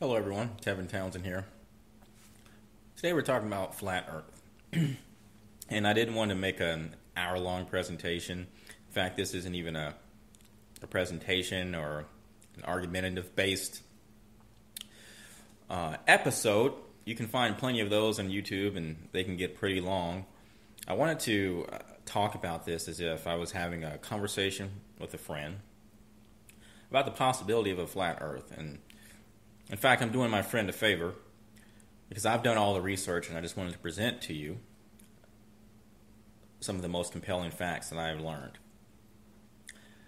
Hello, everyone. Kevin Townsend here. Today we're talking about flat Earth. and I didn't want to make an hour long presentation. In fact, this isn't even a, a presentation or an argumentative based uh, episode. You can find plenty of those on YouTube and they can get pretty long. I wanted to uh, talk about this as if I was having a conversation with a friend about the possibility of a flat Earth. And in fact, I'm doing my friend a favor because I've done all the research and I just wanted to present to you some of the most compelling facts that I've learned.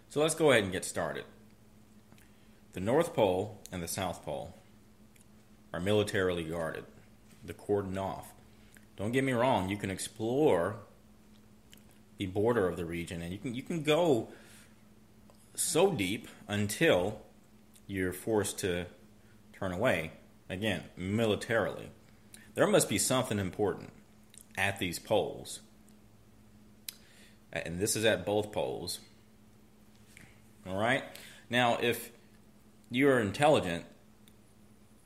So let's go ahead and get started. The North Pole and the South Pole are militarily guarded. The cordon off. Don't get me wrong, you can explore the border of the region and you can you can go so deep until you're forced to turn away again militarily. There must be something important at these poles. And this is at both poles. All right? Now, if you are intelligent,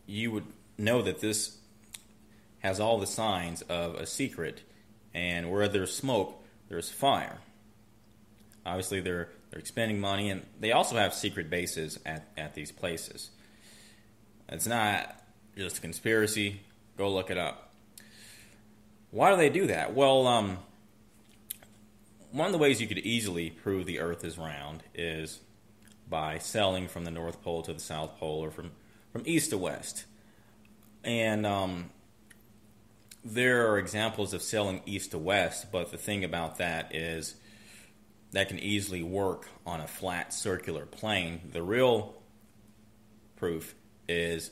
you would know that this has all the signs of a secret, and where there's smoke, there's fire. Obviously, they're they're expending money, and they also have secret bases at, at these places. It's not just a conspiracy. Go look it up. Why do they do that? Well, um, one of the ways you could easily prove the Earth is round is by sailing from the North Pole to the South Pole or from, from east to west. And um, there are examples of sailing east to west, but the thing about that is that can easily work on a flat circular plane. The real proof is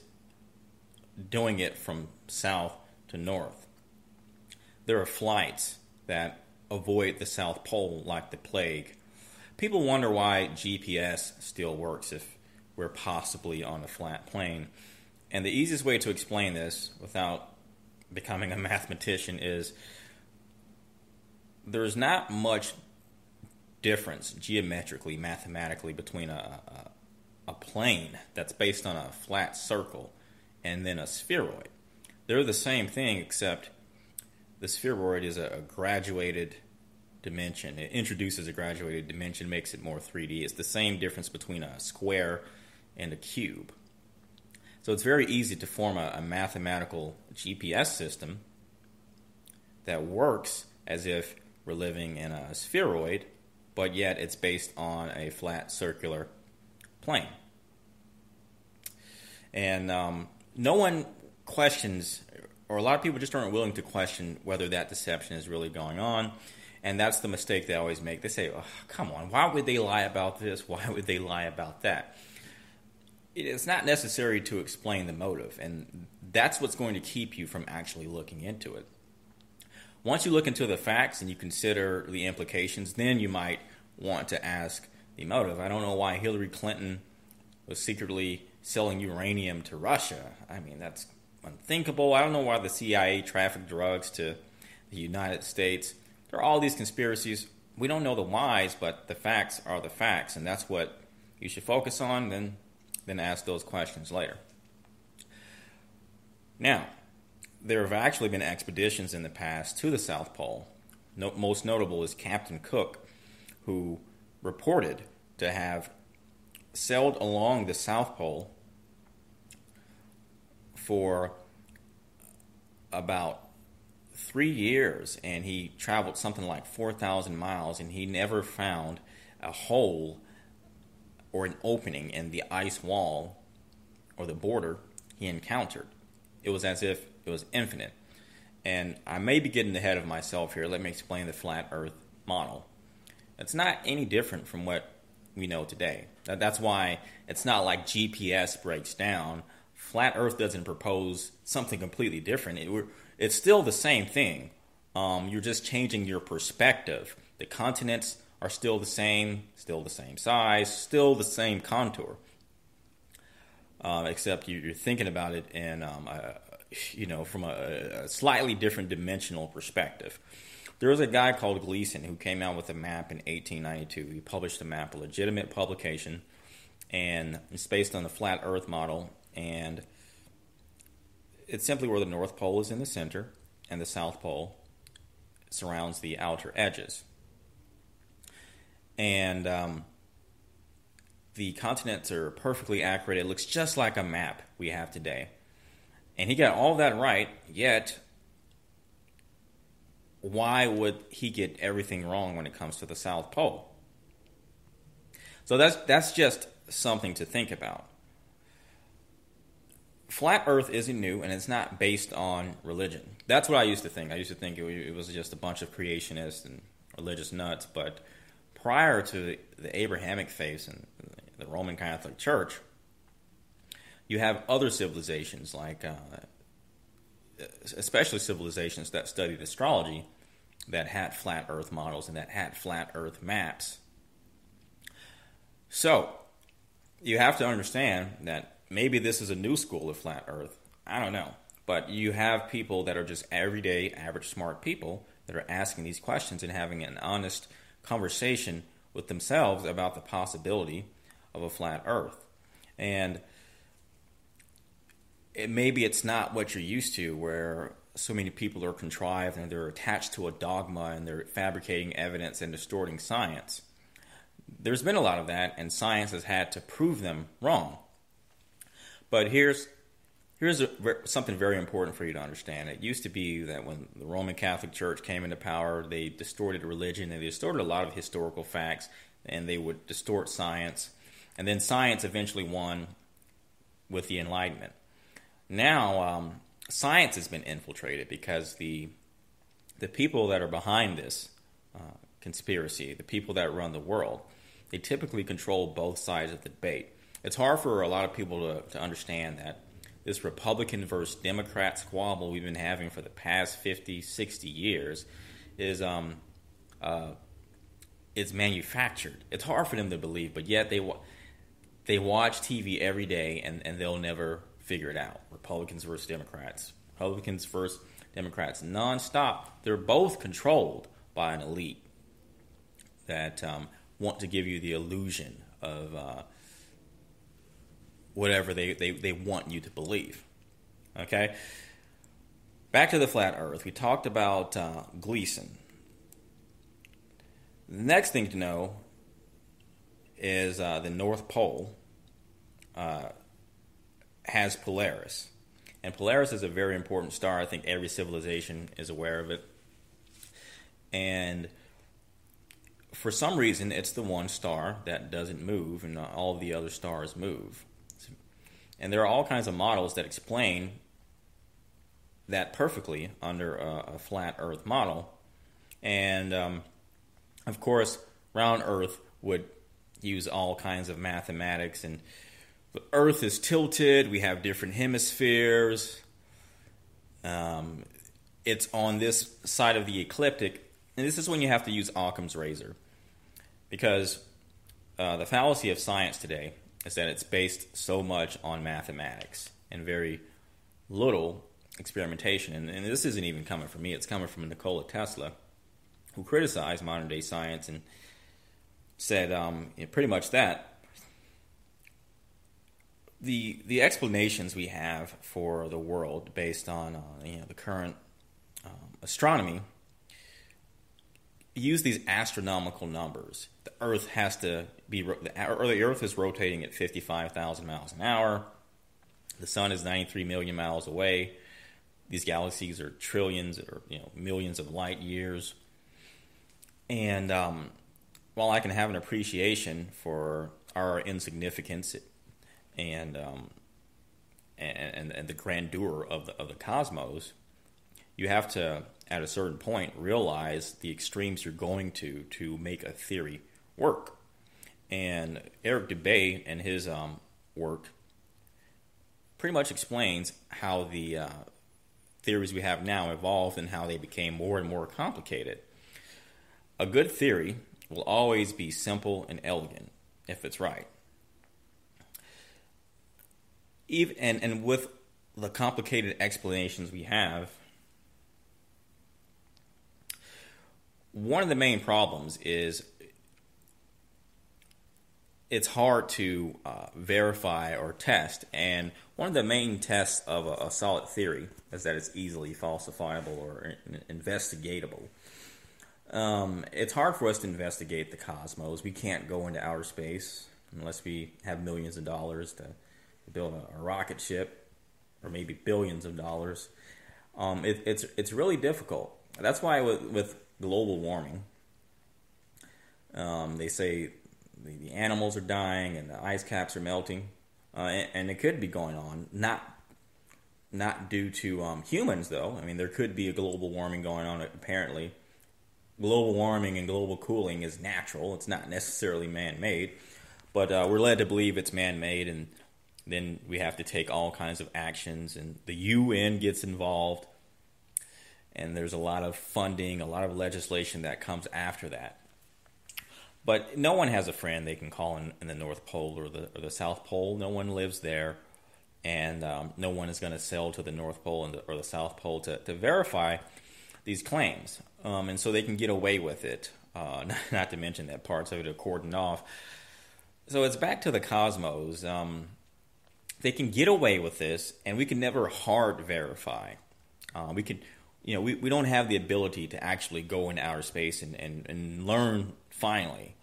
doing it from south to north. There are flights that avoid the South Pole like the plague. People wonder why GPS still works if we're possibly on a flat plane. And the easiest way to explain this without becoming a mathematician is there's not much difference geometrically, mathematically between a, a, plane that's based on a flat circle and then a spheroid. They're the same thing, except the spheroid is a, a graduated dimension. It introduces a graduated dimension, makes it more 3D. It's the same difference between a square and a cube. So it's very easy to form a, a mathematical GPS system that works as if we're living in a spheroid, but yet it's based on a flat circular plane. And um, no one questions, or a lot of people just aren't willing to question whether that deception is really going on. And that's the mistake they always make. They say, oh, come on, why would they lie about this? Why would they lie about that? It's not necessary to explain the motive, and that's what's going to keep you from actually looking into it. Once you look into the facts and you consider the implications, then you might want to ask the motive. I don't know why Hillary Clinton was secretly selling uranium to Russia. I mean, that's unthinkable. I don't know why the CIA trafficked drugs to the United States. There are all these conspiracies. We don't know the whys, but the facts are the facts, and that's what you should focus on. Then, then ask those questions later. Now, there have actually been expeditions in the past to the South Pole. No, most notable is Captain Cook, who reported to have sailed along the South Pole for about three years and he traveled something like 4,000 miles and he never found a hole or an opening in the ice wall or the border he encountered. It was as if it was infinite. And I may be getting ahead of myself here. Let me explain the flat earth model. It's not any different from what we know today. That's why it's not like GPS breaks down. Flat Earth doesn't propose something completely different. It, it's still the same thing. Um, you're just changing your perspective. The continents are still the same, still the same size, still the same contour. Uh, except you, are thinking about it in, um, a, you know, from a, a slightly different dimensional perspective. There was a guy called Gleason who came out with a map in 1892. He published a map, a legitimate publication, and it's based on the flat Earth model. And it's simply where the North Pole is in the center and the South Pole surrounds the outer edges. And um, the continents are perfectly accurate. It looks just like a map we have today. And he got all that right, yet why would he get everything wrong when it comes to the South Pole? So that's that's just something to think about. Flat Earth isn't new, and it's not based on religion. That's what I used to think. I used to think it was just a bunch of creationists and religious nuts. But prior to the Abrahamic faith and the Roman Catholic Church, you have other civilizations like, uh, especially civilizations that studied astrology, that had flat Earth models and that had flat Earth maps. So you have to understand that maybe this is a new school of flat Earth. I don't know. But you have people that are just everyday, average, smart people that are asking these questions and having an honest conversation with themselves about the possibility of a flat Earth. And it, maybe it's not what you're used to, where so many people are contrived and they're attached to a dogma and they're fabricating evidence and distorting science. There's been a lot of that, and science has had to prove them wrong. But here's here's a, something very important for you to understand. It used to be that when the Roman Catholic Church came into power, they distorted religion and they distorted a lot of historical facts, and they would distort science. And then science eventually won with the Enlightenment. Now, um, science has been infiltrated because the the people that are behind this uh, conspiracy, the people that run the world, they typically control both sides of the debate. It's hard for a lot of people to, to understand that this Republican versus Democrat squabble we've been having for the past 50, 60 years is um, uh, it's manufactured. It's hard for them to believe, but yet they they watch TV every day and, and they'll never figure it out. Republicans versus Democrats, Republicans versus Democrats, nonstop. They're both controlled by an elite that um, want to give you the illusion of uh, whatever they, they, they want you to believe. Okay? Back to the flat earth. We talked about uh, Gleason. The next thing to know is uh, the North Pole uh, has Polaris. And Polaris is a very important star. I think every civilization is aware of it. And for some reason, it's the one star that doesn't move, and all the other stars move. And there are all kinds of models that explain that perfectly under a, a flat Earth model. And um, of course, round Earth would use all kinds of mathematics, and the Earth is tilted. We have different hemispheres. Um, it's on this side of the ecliptic, and this is when you have to use Occam's razor, because uh, the fallacy of science today is that it's based so much on mathematics and very little experimentation. And, and, this isn't even coming from me, it's coming from Nikola Tesla, who criticized modern day science and said um, pretty much that. The, the explanations we have for the world based on uh, you know the current um, astronomy use these astronomical numbers. The Earth has to be the Earth is rotating at 55,000 miles an hour. The sun is 93 million miles away. These galaxies are trillions or you know millions of light years. And um, while I can have an appreciation for our insignificance and um, and, and the grandeur of the of the cosmos, you have to at a certain point realize the extremes you're going to to make a theory work. And Eric Dubay and his um, work pretty much explains how the uh, theories we have now evolved and how they became more and more complicated. A good theory will always be simple and elegant if it's right. Even, and, and with the complicated explanations we have, one of the main problems is it's hard to uh, verify or test. And one of the main tests of a, a, solid theory is that it's easily falsifiable or investigatable. Um, it's hard for us to investigate the cosmos. We can't go into outer space unless we have millions of dollars to build a, a rocket ship, or maybe billions of dollars. Um, it, it's it's really difficult. That's why with, with global warming, um, they say the, the, animals are dying and the ice caps are melting, uh, and, and, it could be going on. Not not due to um, humans, though. I mean, there could be a global warming going on. Apparently, global warming and global cooling is natural. It's not necessarily man-made, but uh, we're led to believe it's man-made, and then we have to take all kinds of actions, and the UN gets involved, and there's a lot of funding, a lot of legislation that comes after that. But no one has a friend they can call in, in the North Pole or the or the South Pole. No one lives there, and um, no one is going to sail to the North Pole the, or the South Pole to, to verify these claims, um, and so they can get away with it. Uh, not to mention that parts of it are cordoned off. So it's back to the cosmos. Um, they can get away with this, and we can never hard verify. Uh, we could, you know, we, we don't have the ability to actually go into outer space and, and, and learn finally.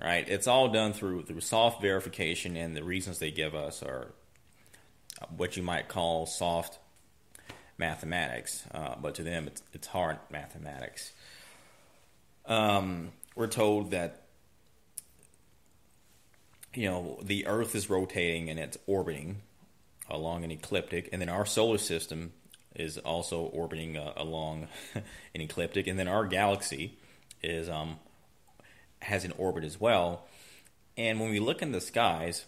Right? It's all done through through soft verification, and the reasons they give us are what you might call soft mathematics, uh, but to them it's it's hard mathematics. Um, we're told that you know the Earth is rotating and it's orbiting along an ecliptic, and then our solar system is also orbiting uh, along an ecliptic, and then our galaxy is um, has an orbit as well. And when we look in the skies,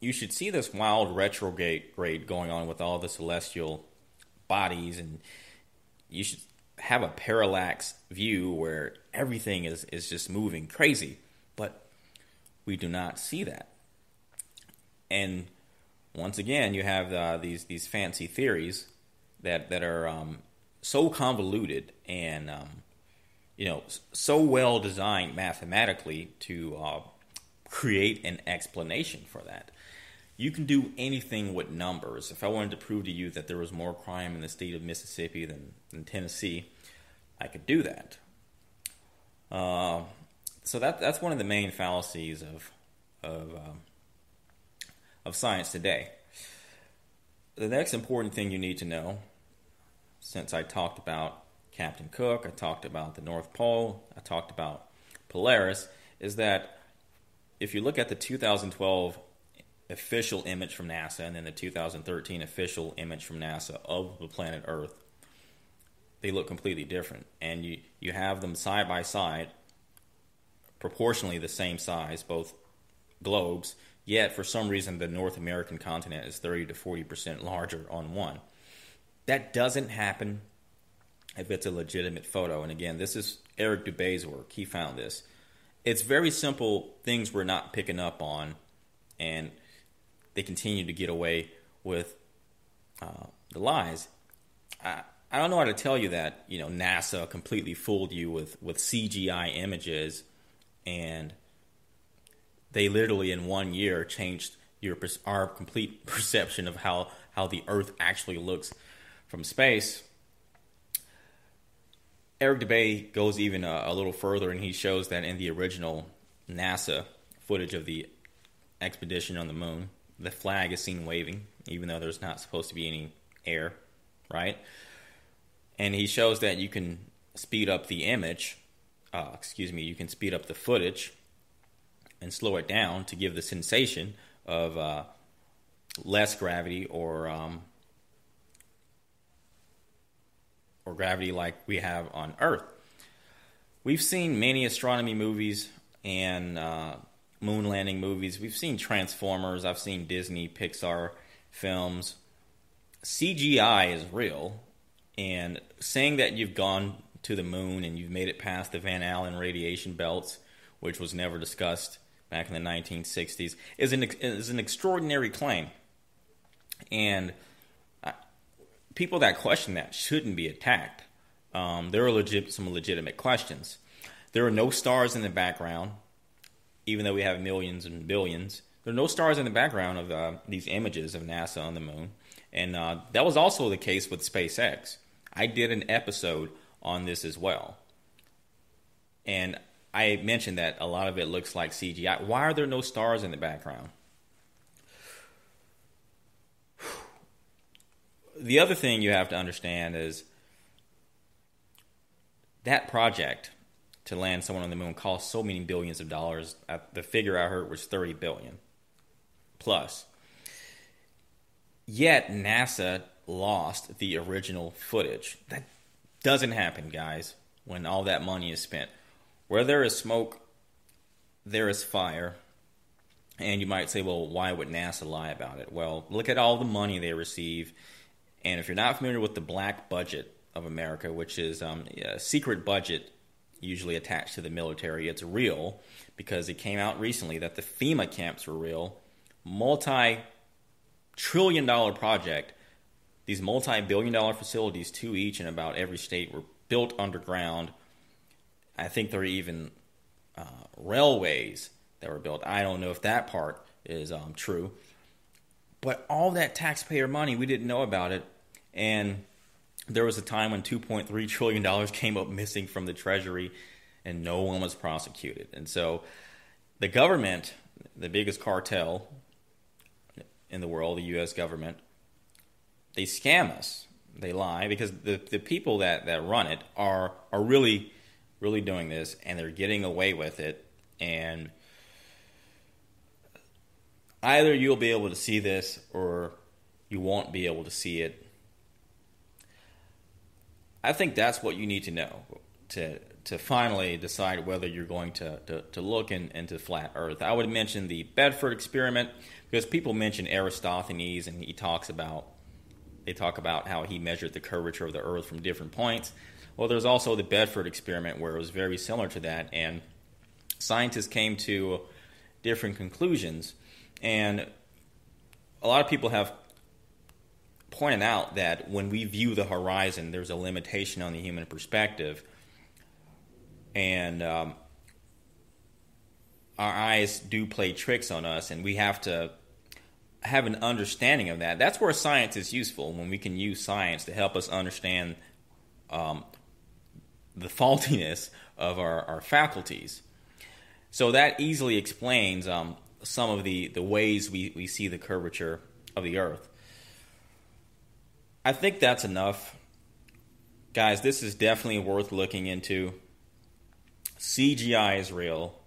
you should see this wild retrograde going on with all the celestial bodies, and you should have a parallax view where everything is, is just moving crazy. But we do not see that. And once again, you have uh, these these fancy theories that that are um, so convoluted and um, you know so well designed mathematically to uh, create an explanation for that. You can do anything with numbers. If I wanted to prove to you that there was more crime in the state of Mississippi than, than Tennessee, I could do that. Uh, so that that's one of the main fallacies of of um, of science today. The next important thing you need to know, since I talked about Captain Cook, I talked about the North Pole, I talked about Polaris, is that if you look at the 2012 official image from NASA and then the 2013 official image from NASA of the planet Earth, they look completely different. And you, you have them side by side, proportionally the same size, both globes, Yet, for some reason, the North American continent is 30 to 40% larger on one. That doesn't happen if it's a legitimate photo. And again, this is Eric Dubay's work. He found this. It's very simple things we're not picking up on, and they continue to get away with uh, the lies. I, I don't know how to tell you that you know NASA completely fooled you with with CGI images and they literally in one year changed your our complete perception of how how the Earth actually looks from space. Eric Dubay goes even a, a, little further, and he shows that in the original NASA footage of the expedition on the moon, the flag is seen waving, even though there's not supposed to be any air, right? And he shows that you can speed up the image, uh, excuse me, you can speed up the footage and slow it down to give the sensation of uh, less gravity or um, or gravity like we have on Earth. We've seen many astronomy movies and uh, moon landing movies. We've seen Transformers. I've seen Disney, Pixar films. CGI is real, and saying that you've gone to the moon and you've made it past the Van Allen radiation belts, which was never discussed back in the 1960s is an is an extraordinary claim, and uh, people that question that shouldn't be attacked. Um, there are legit some legitimate questions. There are no stars in the background. even though we have millions and billions. There are no stars in the background of uh, these images of NASA on the moon. And uh, that was also the case with SpaceX. I did an episode on this as well. And I mentioned that a lot of it looks like CGI. Why are there no stars in the background? The other thing you have to understand is that project to land someone on the moon cost so many billions of dollars. The figure I heard was 30 billion plus. Yet NASA lost the original footage. That doesn't happen, guys, when all that money is spent. Where there is smoke, there is fire. And you might say, well, why would NASA lie about it? Well, look at all the money they receive. And if you're not familiar with the black budget of America, which is um, a secret budget usually attached to the military, it's real because it came out recently that the FEMA camps were real. Multi trillion dollar project. These multi billion dollar facilities, two each in about every state, were built underground. I think there are even uh, railways that were built. I don't know if that part is um, true. But all that taxpayer money, we didn't know about it. And there was a time when $2.3 trillion came up missing from the Treasury and no one was prosecuted. And so the government, the biggest cartel, in the world, the U.S. government, they scam us. They lie because the, the people that, that run it are are really really doing this and they're getting away with it and either you'll be able to see this or you won't be able to see it. I think that's what you need to know to to finally decide whether you're going to, to, to look in, into flat Earth. I would mention the Bedford experiment because people mention Eratosthenes and he talks about they talk about how he measured the curvature of the Earth from different points. Well, there's also the Bedford experiment where it was very similar to that, and scientists came to different conclusions. And a lot of people have pointed out that when we view the horizon, there's a limitation on the human perspective and um, our eyes do play tricks on us, and we have to have an understanding of that. That's where science is useful when we can use science to help us understand um, the faultiness of our, our, faculties. So that easily explains um, some of the, the ways we, we see the curvature of the Earth. I think that's enough. Guys, this is definitely worth looking into. CGI is real,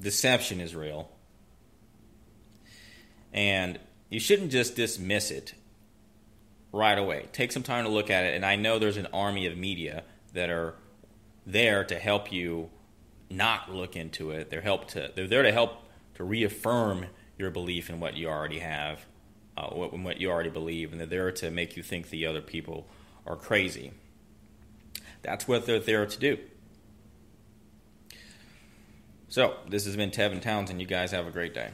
deception is real, and you shouldn't just dismiss it right away. Take some time to look at it, and I know there's an army of media that are there to help you not look into it. They're help to they're there to help to reaffirm your belief in what you already have, uh, what, what you already believe, and they're there to make you think the other people are crazy. That's what they're there to do. So, this has been Tevin Townsend. You guys have a great day.